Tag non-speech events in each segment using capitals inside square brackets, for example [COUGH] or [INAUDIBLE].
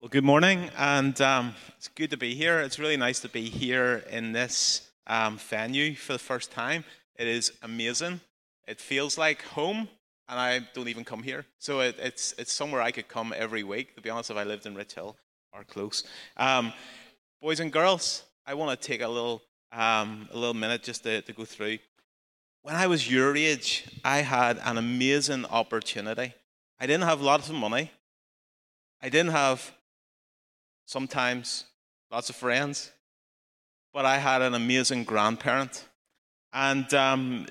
Well, good morning, and um, it's good to be here. It's really nice to be here in this um, venue for the first time. It is amazing. It feels like home, and I don't even come here. So it, it's, it's somewhere I could come every week, to be honest, if I lived in Richhill or close. Um, boys and girls, I want to take a little, um, a little minute just to, to go through. When I was your age, I had an amazing opportunity. I didn't have lots of money. I didn't have sometimes lots of friends, but I had an amazing grandparent. And um,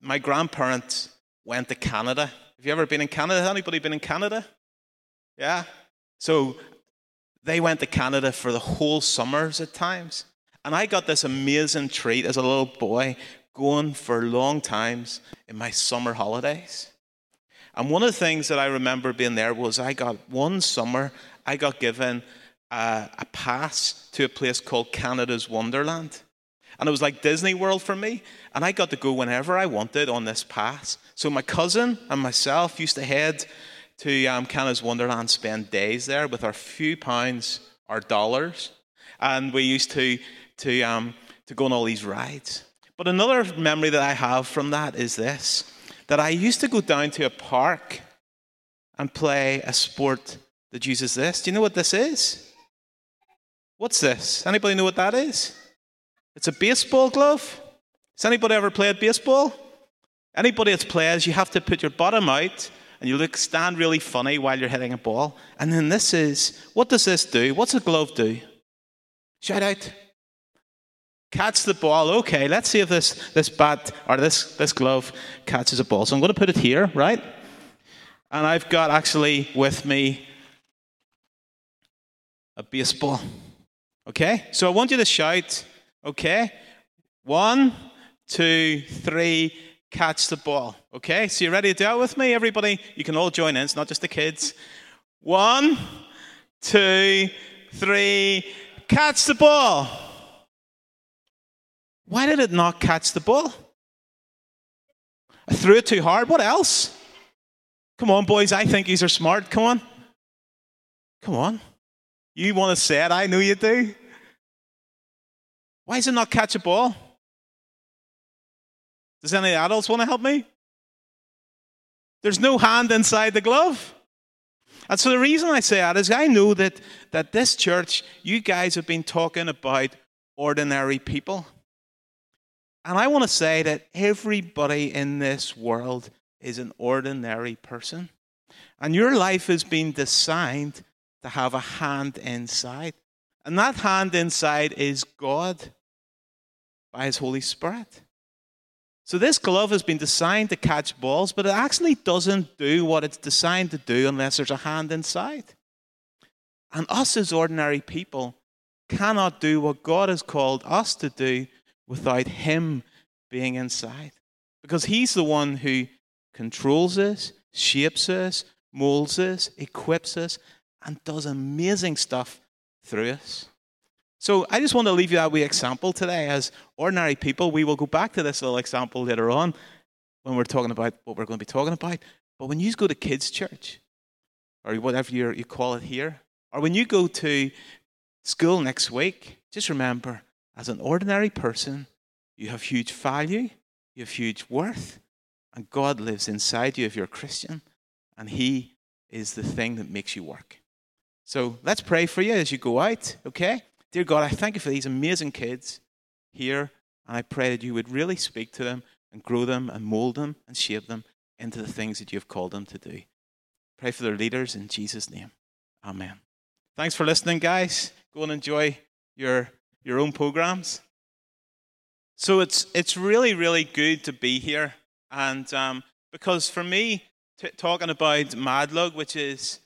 my grandparent went to Canada. Have you ever been in Canada? Has anybody been in Canada? Yeah? So they went to Canada for the whole summers at times. And I got this amazing treat as a little boy going for long times in my summer holidays. And one of the things that I remember being there was I got one summer, I got given a, a pass to a place called Canada's Wonderland. And it was like Disney World for me. And I got to go whenever I wanted on this pass. So my cousin and myself used to head to um, Canada's Wonderland, spend days there with our few pounds, our dollars. And we used to, to, um, to go on all these rides. But another memory that I have from that is this that I used to go down to a park and play a sport that uses this. Do you know what this is? What's this? Anybody know what that is? It's a baseball glove. Has anybody ever played baseball? Anybody that's played, you have to put your bottom out and you look stand really funny while you're hitting a ball. And then this is what does this do? What's a glove do? Shout out. Catch the ball. Okay, let's see if this, this bat or this, this glove catches a ball. So I'm going to put it here, right? And I've got actually with me a baseball. Okay? So I want you to shout, okay? One, two, three, catch the ball. Okay? So you ready to do it with me? Everybody, you can all join in. It's not just the kids. One, two, three, catch the ball. Why did it not catch the ball? I threw it too hard. What else? Come on, boys. I think these are smart. Come on. Come on. You want to say it? I know you do. Why does it not catch a ball? Does any adults want to help me? There's no hand inside the glove. And so the reason I say that is I know that, that this church, you guys have been talking about ordinary people. And I want to say that everybody in this world is an ordinary person. And your life has been designed to have a hand inside. And that hand inside is God by His Holy Spirit. So this glove has been designed to catch balls, but it actually doesn't do what it's designed to do unless there's a hand inside. And us as ordinary people cannot do what God has called us to do without Him being inside. Because He's the one who controls us, shapes us, molds us, equips us, and does amazing stuff through us. So I just want to leave you that wee example today. As ordinary people, we will go back to this little example later on when we're talking about what we're going to be talking about. But when you go to kids' church, or whatever you call it here, or when you go to school next week, just remember, as an ordinary person, you have huge value, you have huge worth, and God lives inside you if you're a Christian, and He is the thing that makes you work. So let's pray for you as you go out, okay? Dear God, I thank you for these amazing kids here, and I pray that you would really speak to them and grow them and mold them and shape them into the things that you've called them to do. Pray for their leaders in Jesus' name. Amen. Thanks for listening, guys. Go and enjoy your, your own programs. So it's, it's really, really good to be here. And um, because for me, t- talking about Madlug, which is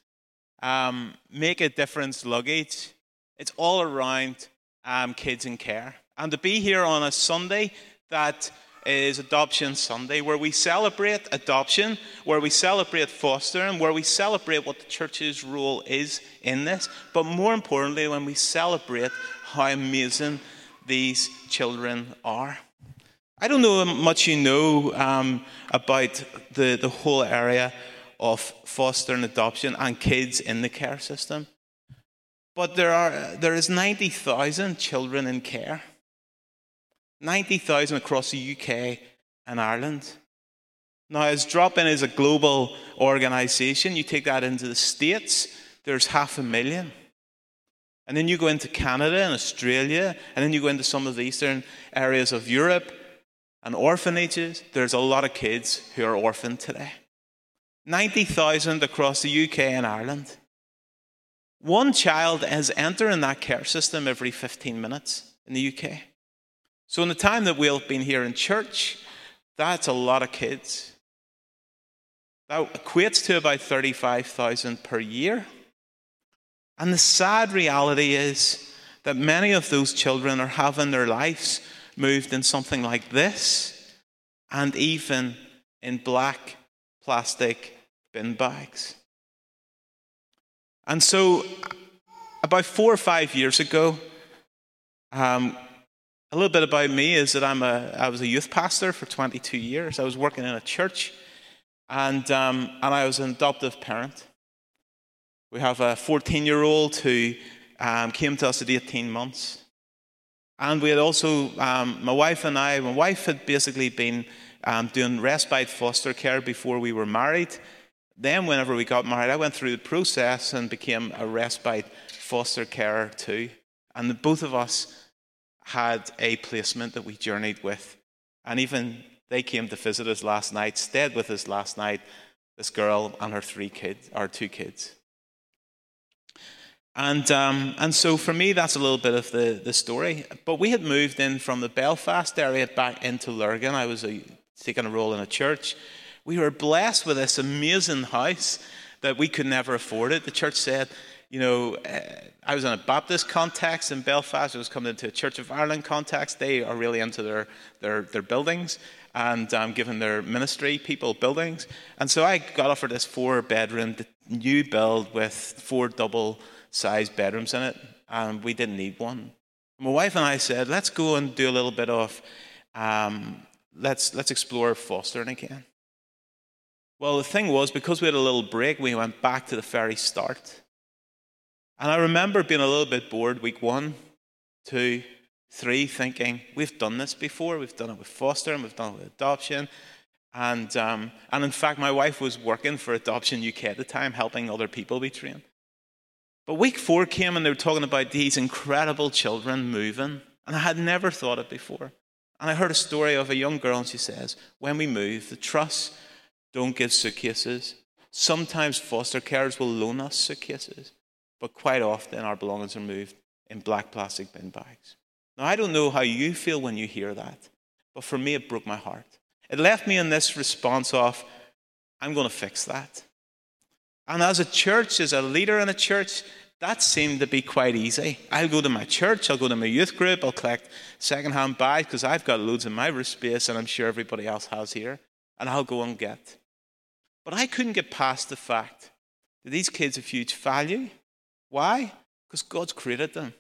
um, make a difference luggage. It's all around um, kids in care. And to be here on a Sunday that is Adoption Sunday, where we celebrate adoption, where we celebrate fostering, where we celebrate what the church's role is in this, but more importantly, when we celebrate how amazing these children are. I don't know how much you know um, about the, the whole area of foster and adoption and kids in the care system. But there, are, there is 90,000 children in care. 90,000 across the UK and Ireland. Now, as Drop In is a global organization, you take that into the States, there's half a million. And then you go into Canada and Australia, and then you go into some of the eastern areas of Europe and orphanages. There's a lot of kids who are orphaned today. 90,000 across the UK and Ireland. One child is entering that care system every 15 minutes in the UK. So, in the time that we've been here in church, that's a lot of kids. That equates to about 35,000 per year. And the sad reality is that many of those children are having their lives moved in something like this and even in black plastic bin bags. And so, about four or five years ago, um, a little bit about me is that I'm a, I was a youth pastor for 22 years. I was working in a church, and, um, and I was an adoptive parent. We have a 14 year old who um, came to us at 18 months. And we had also, um, my wife and I, my wife had basically been um, doing respite foster care before we were married. Then, whenever we got married, I went through the process and became a respite foster carer too. And both of us had a placement that we journeyed with. And even they came to visit us last night, stayed with us last night, this girl and her three kids, our two kids. And, um, and so for me, that's a little bit of the, the story. But we had moved in from the Belfast area back into Lurgan. I was a, taking a role in a church. We were blessed with this amazing house that we could never afford it. The church said, you know, uh, I was in a Baptist context in Belfast. I was coming into a Church of Ireland context. They are really into their, their, their buildings and um, giving their ministry people buildings. And so I got offered this four bedroom new build with four double sized bedrooms in it, and we didn't need one. My wife and I said, let's go and do a little bit of, um, let's, let's explore fostering again. Well, the thing was, because we had a little break, we went back to the very start. And I remember being a little bit bored week one, two, three, thinking, we've done this before. We've done it with fostering, we've done it with adoption. And, um, and in fact, my wife was working for Adoption UK at the time, helping other people be trained. But week four came and they were talking about these incredible children moving. And I had never thought it before. And I heard a story of a young girl, and she says, When we move, the trusts don't give suitcases. Sometimes foster carers will loan us suitcases, but quite often our belongings are moved in black plastic bin bags. Now, I don't know how you feel when you hear that, but for me, it broke my heart. It left me in this response of, I'm going to fix that. And as a church, as a leader in a church, that seemed to be quite easy. I'll go to my church, I'll go to my youth group, I'll collect secondhand bags because I've got loads in my space and I'm sure everybody else has here, and I'll go and get. But I couldn't get past the fact that these kids have huge value. Why? Because God's created them.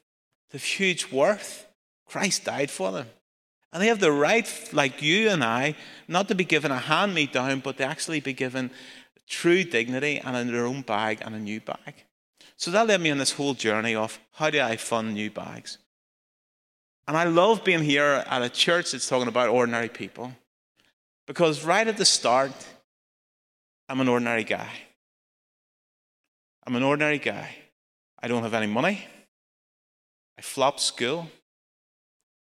They have huge worth. Christ died for them. And they have the right, like you and I, not to be given a hand me down, but to actually be given true dignity and in their own bag and a new bag. So that led me on this whole journey of how do I fund new bags? And I love being here at a church that's talking about ordinary people. Because right at the start, I'm an ordinary guy. I'm an ordinary guy. I don't have any money. I flopped school,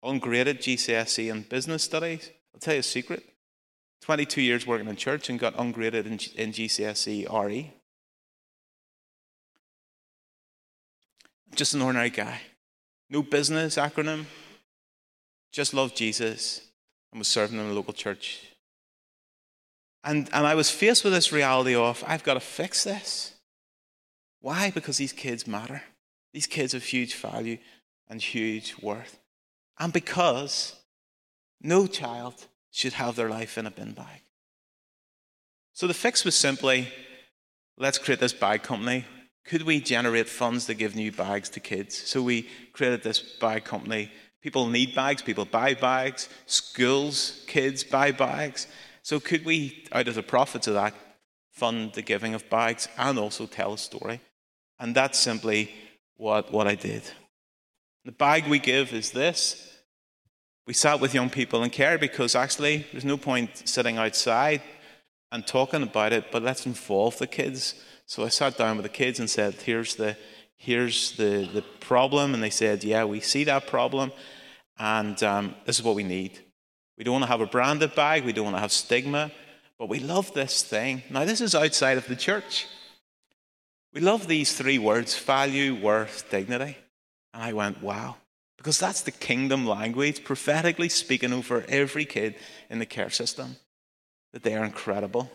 ungraded GCSE and business studies. I'll tell you a secret 22 years working in church and got ungraded in, in GCSE RE. Just an ordinary guy. No business acronym. Just loved Jesus and was serving in a local church. And, and I was faced with this reality of, I've got to fix this. Why? Because these kids matter. These kids have huge value and huge worth. And because no child should have their life in a bin bag. So the fix was simply let's create this bag company. Could we generate funds to give new bags to kids? So we created this bag company. People need bags, people buy bags, schools, kids buy bags. So could we, out of the profits of that, fund the giving of bags and also tell a story? And that's simply what, what I did. The bag we give is this. We sat with young people in care because actually there's no point sitting outside and talking about it, but let's involve the kids. So I sat down with the kids and said, here's the, here's the, the problem. And they said, yeah, we see that problem. And um, this is what we need. We don't want to have a branded bag. We don't want to have stigma. But we love this thing. Now, this is outside of the church. We love these three words value, worth, dignity. And I went, wow. Because that's the kingdom language, prophetically speaking over every kid in the care system, that they are incredible.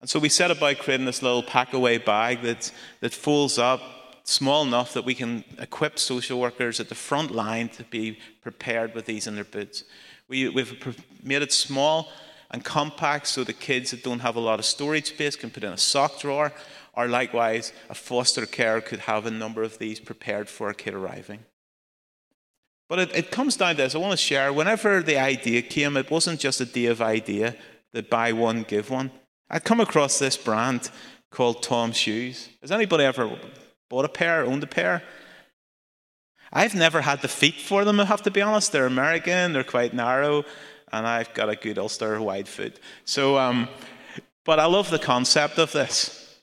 And so we set about creating this little pack away bag that, that folds up small enough that we can equip social workers at the front line to be prepared with these in their boots. We, we've made it small and compact so the kids that don't have a lot of storage space can put in a sock drawer, or likewise, a foster care could have a number of these prepared for a kid arriving. But it, it comes down to this. I want to share, whenever the idea came, it wasn't just a Dave idea that buy one, give one. I'd come across this brand called TOMS Shoes. Has anybody ever bought a pair, owned a pair. I've never had the feet for them, I have to be honest. They're American, they're quite narrow, and I've got a good Ulster wide foot. So, um, but I love the concept of this.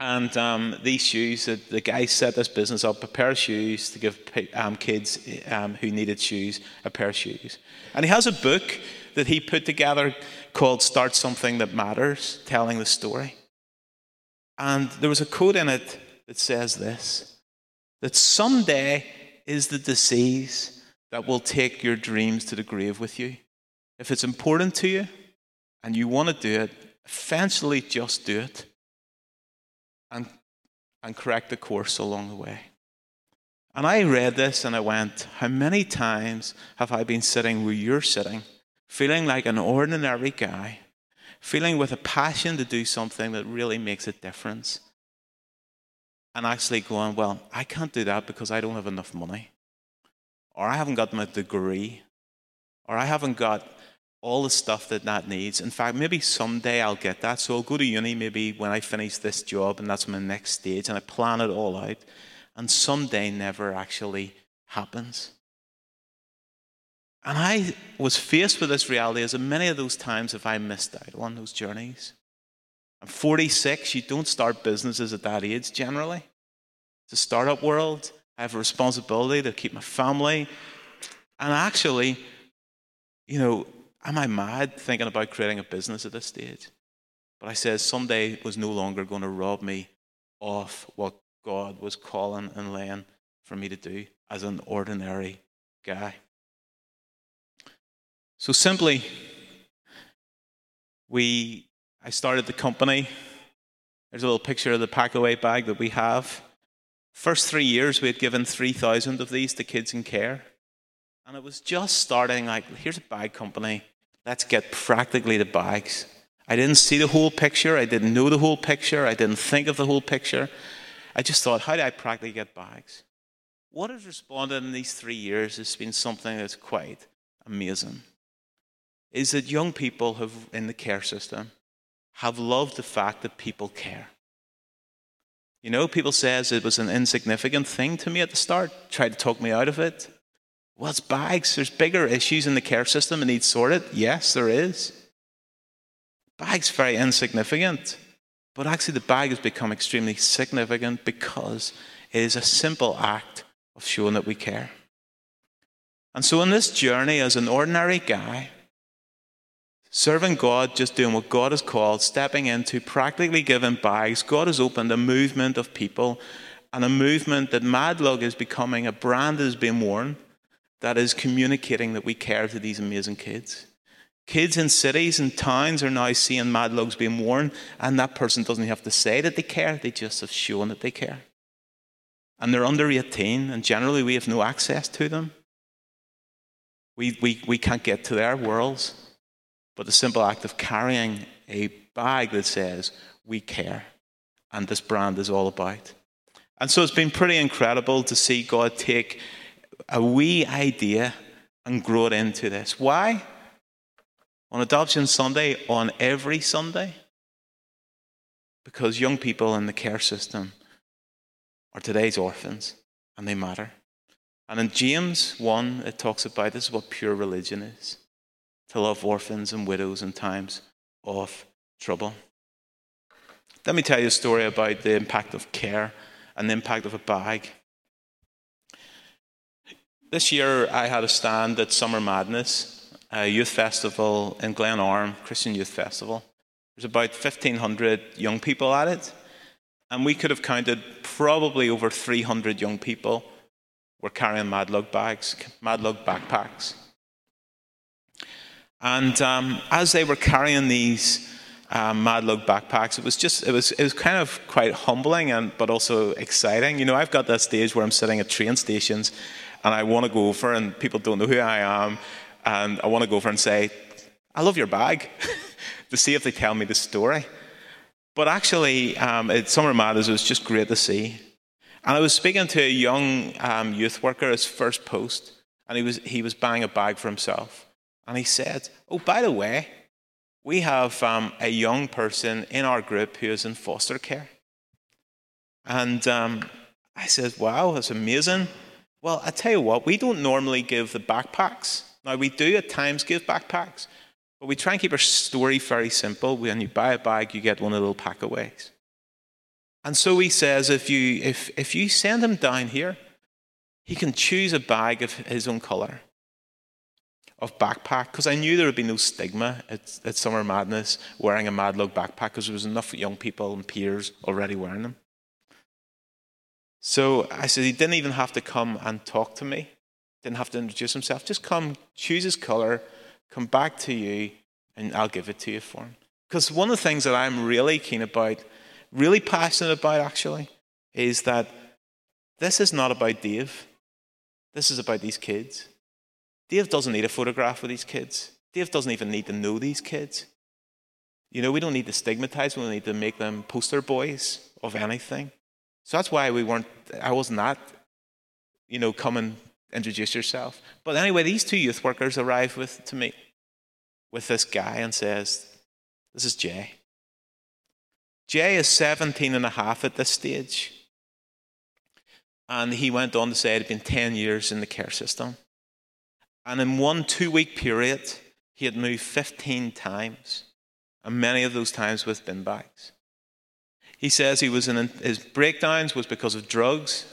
And um, these shoes, the, the guy set this business up, a pair of shoes to give um, kids um, who needed shoes a pair of shoes. And he has a book that he put together called Start Something That Matters, telling the story. And there was a quote in it that says this that someday is the disease that will take your dreams to the grave with you. If it's important to you and you want to do it, eventually just do it and, and correct the course along the way. And I read this and I went, How many times have I been sitting where you're sitting, feeling like an ordinary guy, feeling with a passion to do something that really makes a difference? And actually going, well, I can't do that because I don't have enough money, or I haven't got my degree, or I haven't got all the stuff that that needs. In fact, maybe someday I'll get that. So I'll go to uni maybe when I finish this job, and that's my next stage, and I plan it all out. And someday never actually happens. And I was faced with this reality as many of those times have I missed out on those journeys. I'm 46. You don't start businesses at that age generally. It's a startup world. I have a responsibility to keep my family. And actually, you know, am I mad thinking about creating a business at this stage? But I said someday was no longer going to rob me of what God was calling and laying for me to do as an ordinary guy. So simply, we I started the company. There's a little picture of the packaway bag that we have. First three years, we had given 3,000 of these to kids in care. And it was just starting like, here's a bag company. Let's get practically the bags. I didn't see the whole picture. I didn't know the whole picture. I didn't think of the whole picture. I just thought, how do I practically get bags? What has responded in these three years has been something that's quite amazing. Is that young people have in the care system have loved the fact that people care. You know, people says it was an insignificant thing to me at the start, tried to talk me out of it. Well, it's bags. There's bigger issues in the care system that need sorted. Yes, there is. Bag's very insignificant. But actually, the bag has become extremely significant because it is a simple act of showing that we care. And so, in this journey, as an ordinary guy, Serving God, just doing what God has called, stepping into practically giving bags, God has opened a movement of people and a movement that Madlug is becoming a brand that is being worn that is communicating that we care to these amazing kids. Kids in cities and towns are now seeing Madlugs being worn, and that person doesn't have to say that they care, they just have shown that they care. And they're under 18, and generally we have no access to them. We, we, we can't get to their worlds but the simple act of carrying a bag that says, We care, and this brand is all about. And so it's been pretty incredible to see God take a wee idea and grow it into this. Why? On Adoption Sunday, on every Sunday? Because young people in the care system are today's orphans, and they matter. And in James 1, it talks about this is what pure religion is to love orphans and widows in times of trouble. Let me tell you a story about the impact of care and the impact of a bag. This year, I had a stand at Summer Madness, a youth festival in Glenarm, Christian Youth Festival. There's about 1,500 young people at it, and we could have counted probably over 300 young people were carrying Madlug bags, Madlug backpacks. And um, as they were carrying these um, Madlug backpacks, it was just it was it was kind of quite humbling and but also exciting. You know, I've got that stage where I'm sitting at train stations, and I want to go over, and people don't know who I am, and I want to go over and say, "I love your bag," [LAUGHS] to see if they tell me the story. But actually, um, at Summer Madness, it was just great to see. And I was speaking to a young um, youth worker, his first post, and he was he was buying a bag for himself. And he said, Oh, by the way, we have um, a young person in our group who is in foster care. And um, I said, Wow, that's amazing. Well, I tell you what, we don't normally give the backpacks. Now, we do at times give backpacks, but we try and keep our story very simple. When you buy a bag, you get one of the little packaways. And so he says, if you, if, if you send him down here, he can choose a bag of his own colour of backpack because I knew there would be no stigma at, at Summer Madness wearing a Madlug backpack because there was enough young people and peers already wearing them. So I said he didn't even have to come and talk to me, didn't have to introduce himself. Just come, choose his colour, come back to you, and I'll give it to you for him. Because one of the things that I'm really keen about, really passionate about actually, is that this is not about Dave. This is about these kids. Dave doesn't need a photograph with these kids. Dave doesn't even need to know these kids. You know, we don't need to stigmatize, we don't need to make them poster boys of anything. So that's why we weren't, I wasn't you know, come and introduce yourself. But anyway, these two youth workers arrive with to me with this guy and says, This is Jay. Jay is 17 and a half at this stage. And he went on to say it had been 10 years in the care system. And in one two week period, he had moved 15 times, and many of those times with bin bags. He says he was in his breakdowns was because of drugs.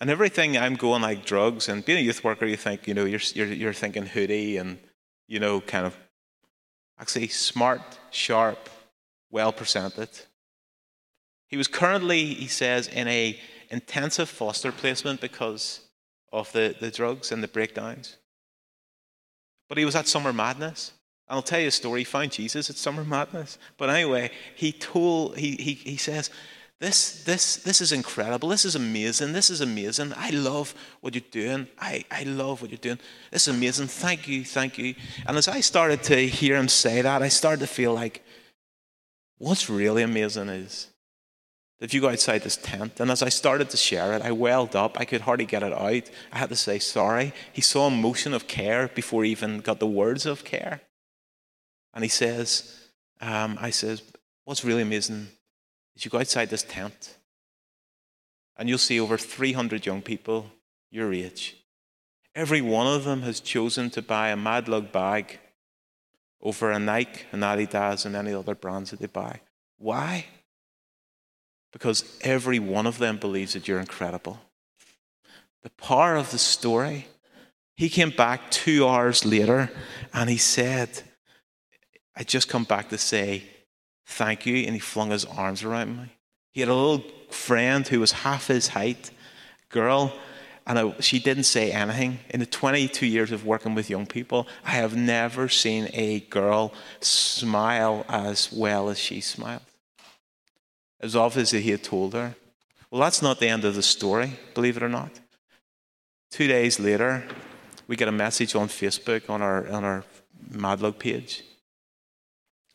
And everything I'm going like drugs, and being a youth worker, you think, you know, you're, you're, you're thinking hoodie and, you know, kind of actually smart, sharp, well presented. He was currently, he says, in a intensive foster placement because of the, the drugs and the breakdowns. But he was at Summer Madness. And I'll tell you a story. He found Jesus at Summer Madness. But anyway, he told, he, he, he says, this, this, this is incredible. This is amazing. This is amazing. I love what you're doing. I, I love what you're doing. This is amazing. Thank you. Thank you. And as I started to hear him say that, I started to feel like what's really amazing is if you go outside this tent, and as I started to share it, I welled up. I could hardly get it out. I had to say sorry. He saw a motion of care before he even got the words of care. And he says, um, I says, what's really amazing is you go outside this tent and you'll see over 300 young people your age. Every one of them has chosen to buy a Madlug bag over a Nike, an Adidas, and any other brands that they buy. Why? Because every one of them believes that you're incredible. The power of the story. He came back two hours later and he said, I just come back to say thank you. And he flung his arms around me. He had a little friend who was half his height, girl, and I, she didn't say anything. In the 22 years of working with young people, I have never seen a girl smile as well as she smiled. It was obvious that he had told her. Well, that's not the end of the story, believe it or not. Two days later, we get a message on Facebook on our, on our Madlug page.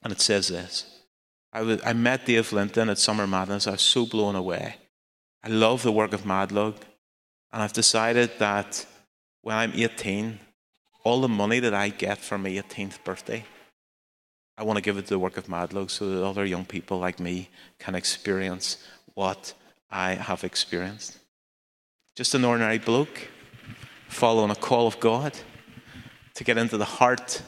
And it says this I, was, I met Dave Linton at Summer Madness. I was so blown away. I love the work of Madlug. And I've decided that when I'm 18, all the money that I get for my 18th birthday, I want to give it to the work of Madlug so that other young people like me can experience what I have experienced. just an ordinary bloke following a call of God to get into the heart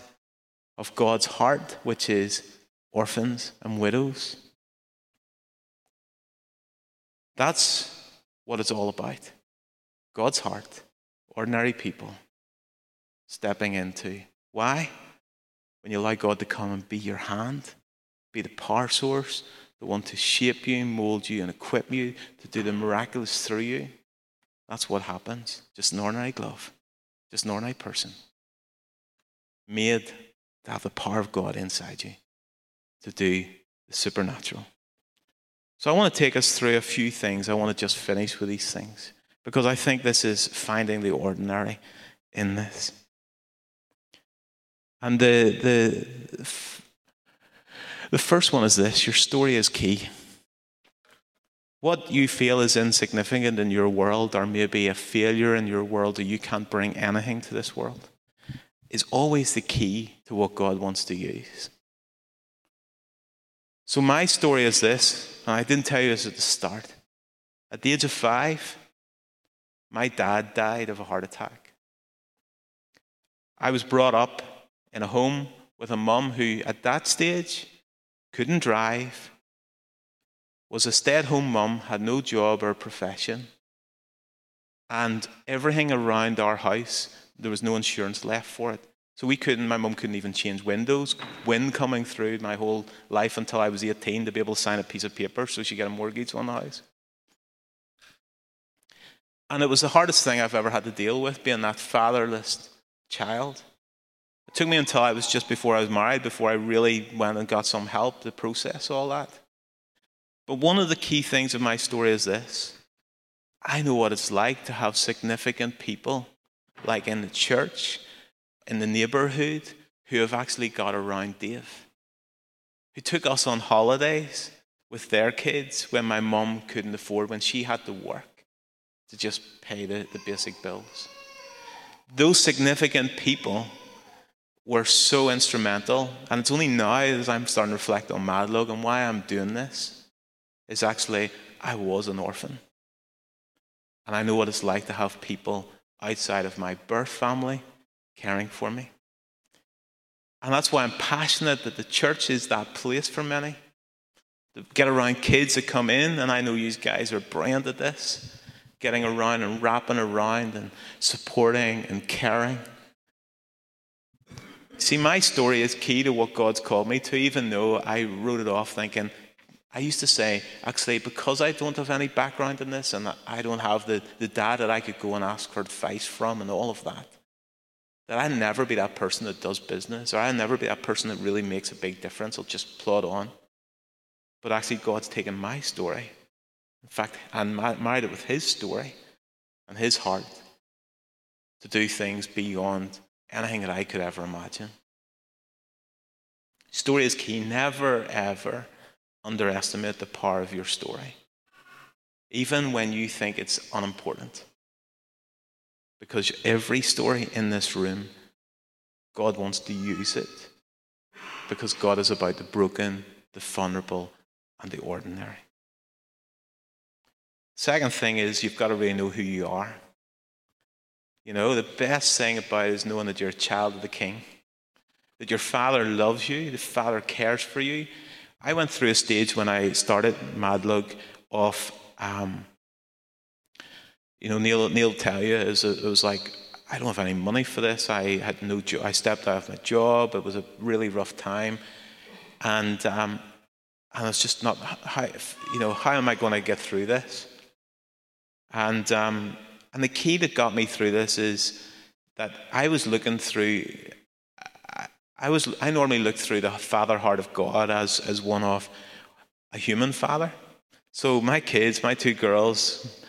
of God's heart, which is orphans and widows. That's what it's all about. God's heart, ordinary people stepping into. Why? When you allow God to come and be your hand, be the power source, the one to shape you, mold you, and equip you to do the miraculous through you. That's what happens. Just an ordinary glove, just an ordinary person, made to have the power of God inside you to do the supernatural. So I want to take us through a few things. I want to just finish with these things because I think this is finding the ordinary in this. And the, the, the first one is this your story is key. What you feel is insignificant in your world, or maybe a failure in your world, or you can't bring anything to this world, is always the key to what God wants to use. So, my story is this, and I didn't tell you this at the start. At the age of five, my dad died of a heart attack. I was brought up in a home with a mum who, at that stage, couldn't drive, was a stay at home mum, had no job or profession, and everything around our house, there was no insurance left for it. So we couldn't, my mum couldn't even change windows. Wind coming through my whole life until I was 18 to be able to sign a piece of paper so she got a mortgage on the house. And it was the hardest thing I've ever had to deal with, being that fatherless child. It took me until I was just before I was married before I really went and got some help to process all that. But one of the key things of my story is this I know what it's like to have significant people, like in the church, in the neighborhood, who have actually got around Dave, who took us on holidays with their kids when my mum couldn't afford, when she had to work to just pay the, the basic bills. Those significant people were so instrumental. And it's only now as I'm starting to reflect on Madlug and why I'm doing this is actually I was an orphan. And I know what it's like to have people outside of my birth family caring for me. And that's why I'm passionate that the church is that place for many. To get around kids that come in, and I know you guys are brilliant at this, getting around and wrapping around and supporting and caring. See, my story is key to what God's called me to, even though I wrote it off thinking, I used to say, actually, because I don't have any background in this and I don't have the, the dad that I could go and ask for advice from and all of that, that I'll never be that person that does business or I'll never be that person that really makes a big difference. I'll just plod on. But actually, God's taken my story, in fact, and married it with His story and His heart to do things beyond anything that I could ever imagine. Story is key. Never, ever underestimate the power of your story, even when you think it's unimportant. Because every story in this room, God wants to use it. Because God is about the broken, the vulnerable, and the ordinary. Second thing is you've got to really know who you are. You know, the best thing about is knowing that you're a child of the King, that your Father loves you, the Father cares for you. I went through a stage when I started Madlug of, um, you know, Neil, Neil tell you, it was, it was like, I don't have any money for this. I had no job. I stepped out of my job. It was a really rough time. And, um, and it's just not, how, you know, how am I going to get through this? And um, and the key that got me through this is that I was looking through, I, was, I normally look through the father heart of God as, as one of a human father. So my kids, my two girls,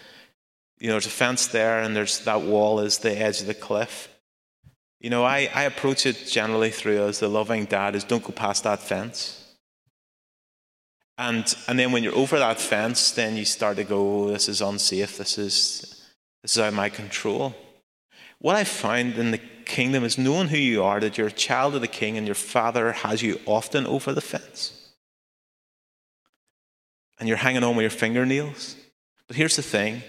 you know, there's a fence there and there's that wall is the edge of the cliff. You know, I, I approach it generally through as the loving dad is don't go past that fence. And, and then when you're over that fence, then you start to go, oh, this is unsafe, this is, this is out of my control. What I find in the kingdom is knowing who you are, that you're a child of the king and your father has you often over the fence. And you're hanging on with your fingernails. But here's the thing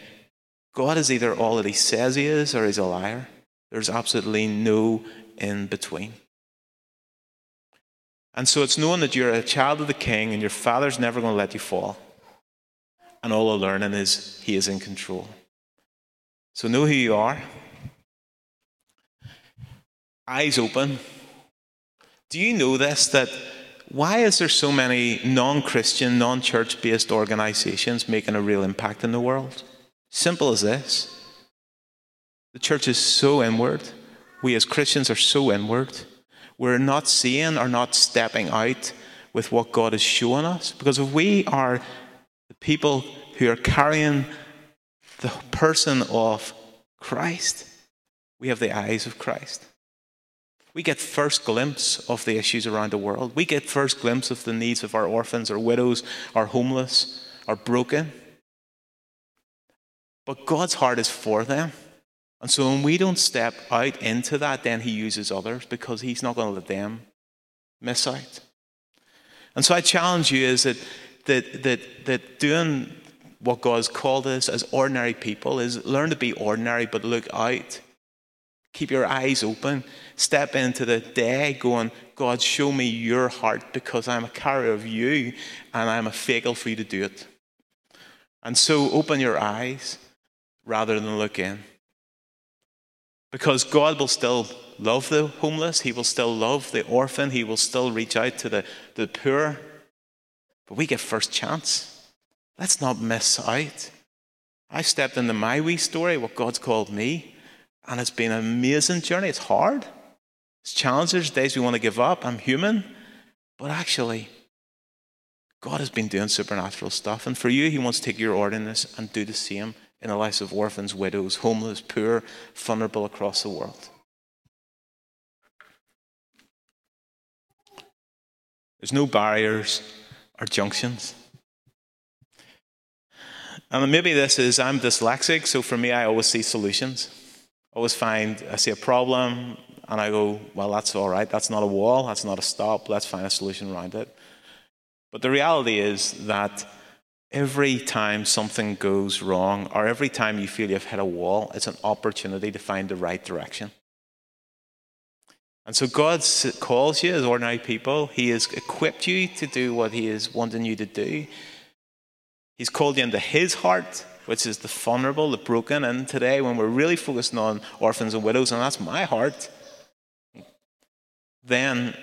God is either all that he says he is or he's a liar. There's absolutely no in between. And so it's knowing that you're a child of the king and your father's never going to let you fall. And all the learning is he is in control. So know who you are. Eyes open. Do you know this? That why is there so many non-Christian, non-church based organizations making a real impact in the world? Simple as this. The church is so inward. We as Christians are so inward. We're not seeing or not stepping out with what God is showing us. Because if we are the people who are carrying the person of Christ, we have the eyes of Christ. We get first glimpse of the issues around the world. We get first glimpse of the needs of our orphans, our widows, our homeless, our broken. But God's heart is for them. And so when we don't step out into that, then He uses others because He's not going to let them miss out. And so I challenge you is that, that, that, that doing what God's called us as ordinary people is learn to be ordinary, but look out. Keep your eyes open. Step into the day going, God, show me your heart because I'm a carrier of you and I'm a vehicle for you to do it. And so open your eyes rather than look in. Because God will still love the homeless, He will still love the orphan, He will still reach out to the, the poor. But we get first chance. Let's not miss out. I stepped into my wee story, what God's called me, and it's been an amazing journey. It's hard. It's challenges, days we want to give up. I'm human. But actually, God has been doing supernatural stuff. And for you, He wants to take your ordinance and do the same in the lives of orphans, widows, homeless, poor, vulnerable across the world. There's no barriers or junctions. And maybe this is I'm dyslexic, so for me, I always see solutions. I always find I see a problem and I go, well, that's all right. That's not a wall. That's not a stop. Let's find a solution around it. But the reality is that every time something goes wrong or every time you feel you've hit a wall, it's an opportunity to find the right direction. And so God calls you as ordinary people. He has equipped you to do what He is wanting you to do. He's called you into His heart, which is the vulnerable, the broken. And today, when we're really focusing on orphans and widows, and that's my heart, then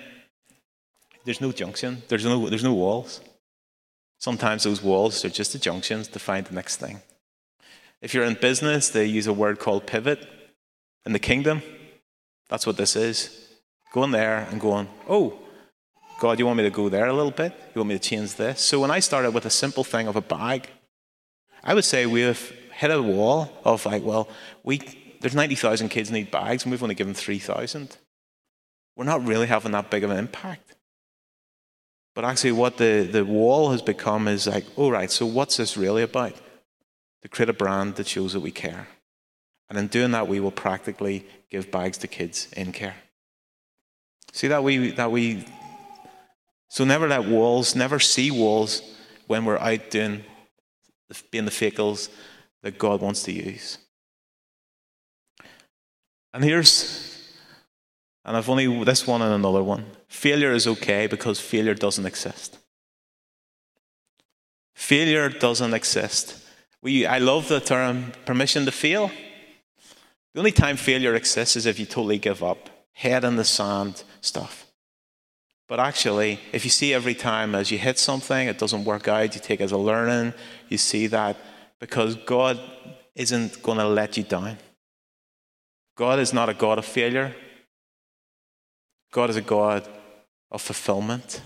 there's no junction, there's no, there's no walls. Sometimes those walls are just the junctions to find the next thing. If you're in business, they use a word called pivot. In the kingdom, that's what this is. Going there and going, oh, God, you want me to go there a little bit? You want me to change this? So when I started with a simple thing of a bag, I would say we have hit a wall of like, well, we, there's 90,000 kids need bags and we've only given 3,000. We're not really having that big of an impact. But actually, what the, the wall has become is like, all oh, right, so what's this really about? To create a brand that shows that we care. And in doing that, we will practically give bags to kids in care. See that we, that we, so never let walls, never see walls when we're out doing, being the fakels that God wants to use. And here's and I've only this one and another one. Failure is okay because failure doesn't exist. Failure doesn't exist. We, I love the term permission to fail. The only time failure exists is if you totally give up, head in the sand stuff. But actually, if you see every time as you hit something, it doesn't work out, you take as a learning, you see that because God isn't going to let you down. God is not a God of failure. God is a God of fulfillment.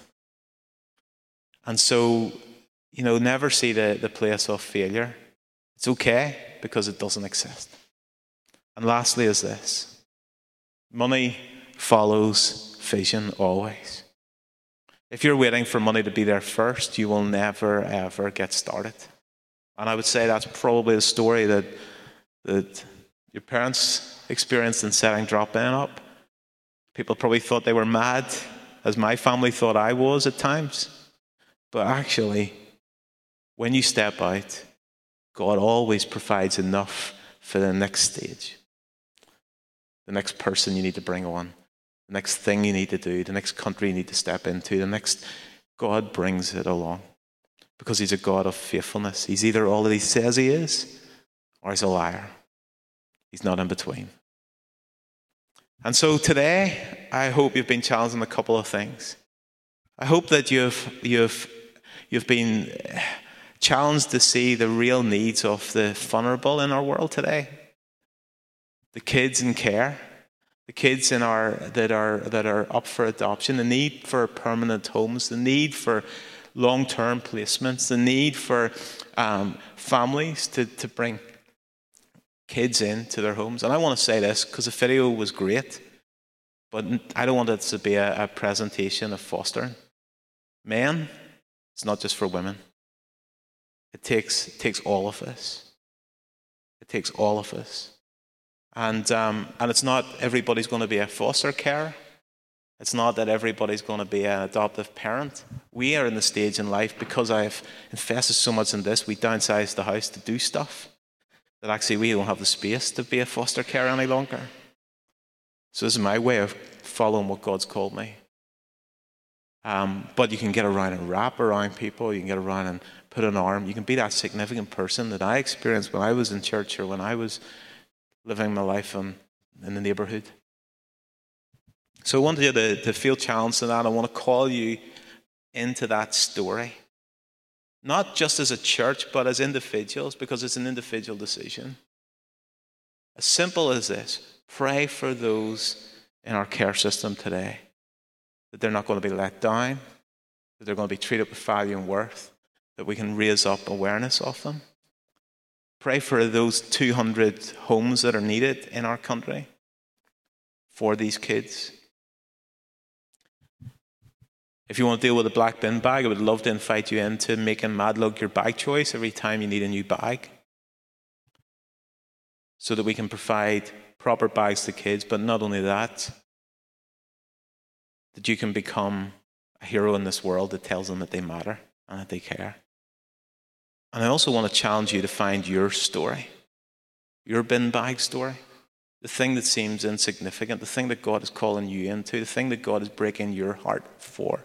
And so, you know, never see the, the place of failure. It's okay because it doesn't exist. And lastly, is this money follows vision always. If you're waiting for money to be there first, you will never, ever get started. And I would say that's probably the story that, that your parents experienced in setting drop in up. People probably thought they were mad, as my family thought I was at times. But actually, when you step out, God always provides enough for the next stage, the next person you need to bring on, the next thing you need to do, the next country you need to step into, the next. God brings it along because He's a God of faithfulness. He's either all that He says He is or He's a liar. He's not in between. And so today, I hope you've been challenged on a couple of things. I hope that you've, you've, you've been challenged to see the real needs of the vulnerable in our world today. The kids in care, the kids in our, that, are, that are up for adoption, the need for permanent homes, the need for long term placements, the need for um, families to, to bring kids into their homes. And I want to say this because the video was great, but I don't want it to be a, a presentation of fostering. Men, it's not just for women. It takes, it takes all of us. It takes all of us. And, um, and it's not everybody's going to be a foster care. It's not that everybody's going to be an adoptive parent. We are in the stage in life because I've invested so much in this, we downsized the house to do stuff that actually we don't have the space to be a foster care any longer. So this is my way of following what God's called me. Um, but you can get around and wrap around people. You can get around and put an arm. You can be that significant person that I experienced when I was in church or when I was living my life in, in the neighborhood. So I want you to, to feel challenged in that. I want to call you into that story. Not just as a church, but as individuals, because it's an individual decision. As simple as this pray for those in our care system today that they're not going to be let down, that they're going to be treated with value and worth, that we can raise up awareness of them. Pray for those 200 homes that are needed in our country for these kids. If you want to deal with a black bin bag, I would love to invite you into making Madlug your bag choice every time you need a new bag. So that we can provide proper bags to kids, but not only that, that you can become a hero in this world that tells them that they matter and that they care. And I also want to challenge you to find your story, your bin bag story, the thing that seems insignificant, the thing that God is calling you into, the thing that God is breaking your heart for.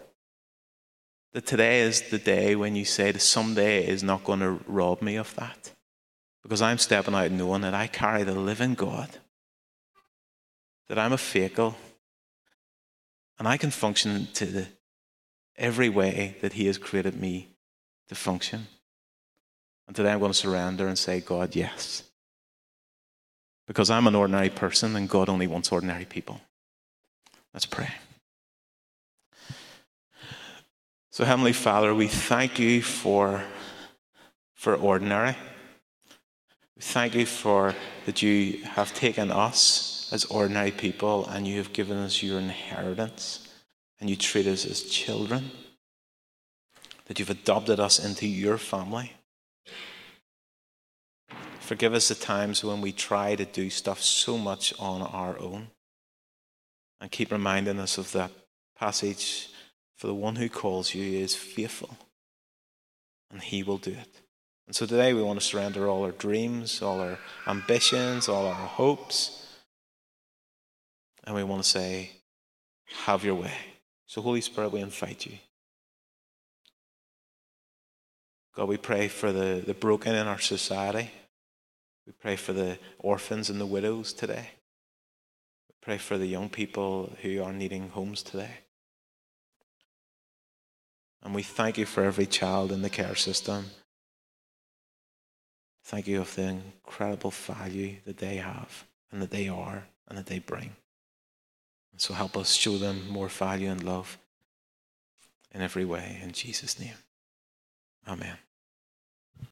That today is the day when you say that someday is not going to rob me of that. Because I'm stepping out knowing that I carry the living God, that I'm a fakel, and I can function to the, every way that He has created me to function. And today I'm going to surrender and say, God, yes. Because I'm an ordinary person and God only wants ordinary people. Let's pray. So, Heavenly Father, we thank you for, for ordinary. We thank you for that you have taken us as ordinary people and you have given us your inheritance and you treat us as children. That you've adopted us into your family. Forgive us the times when we try to do stuff so much on our own. And keep reminding us of that passage for the one who calls you is faithful, and he will do it. And so today we want to surrender all our dreams, all our ambitions, all our hopes, and we want to say, Have your way. So, Holy Spirit, we invite you. God, we pray for the, the broken in our society. We pray for the orphans and the widows today. We pray for the young people who are needing homes today. And we thank you for every child in the care system. Thank you of the incredible value that they have and that they are and that they bring. So help us show them more value and love in every way. In Jesus' name. Amen.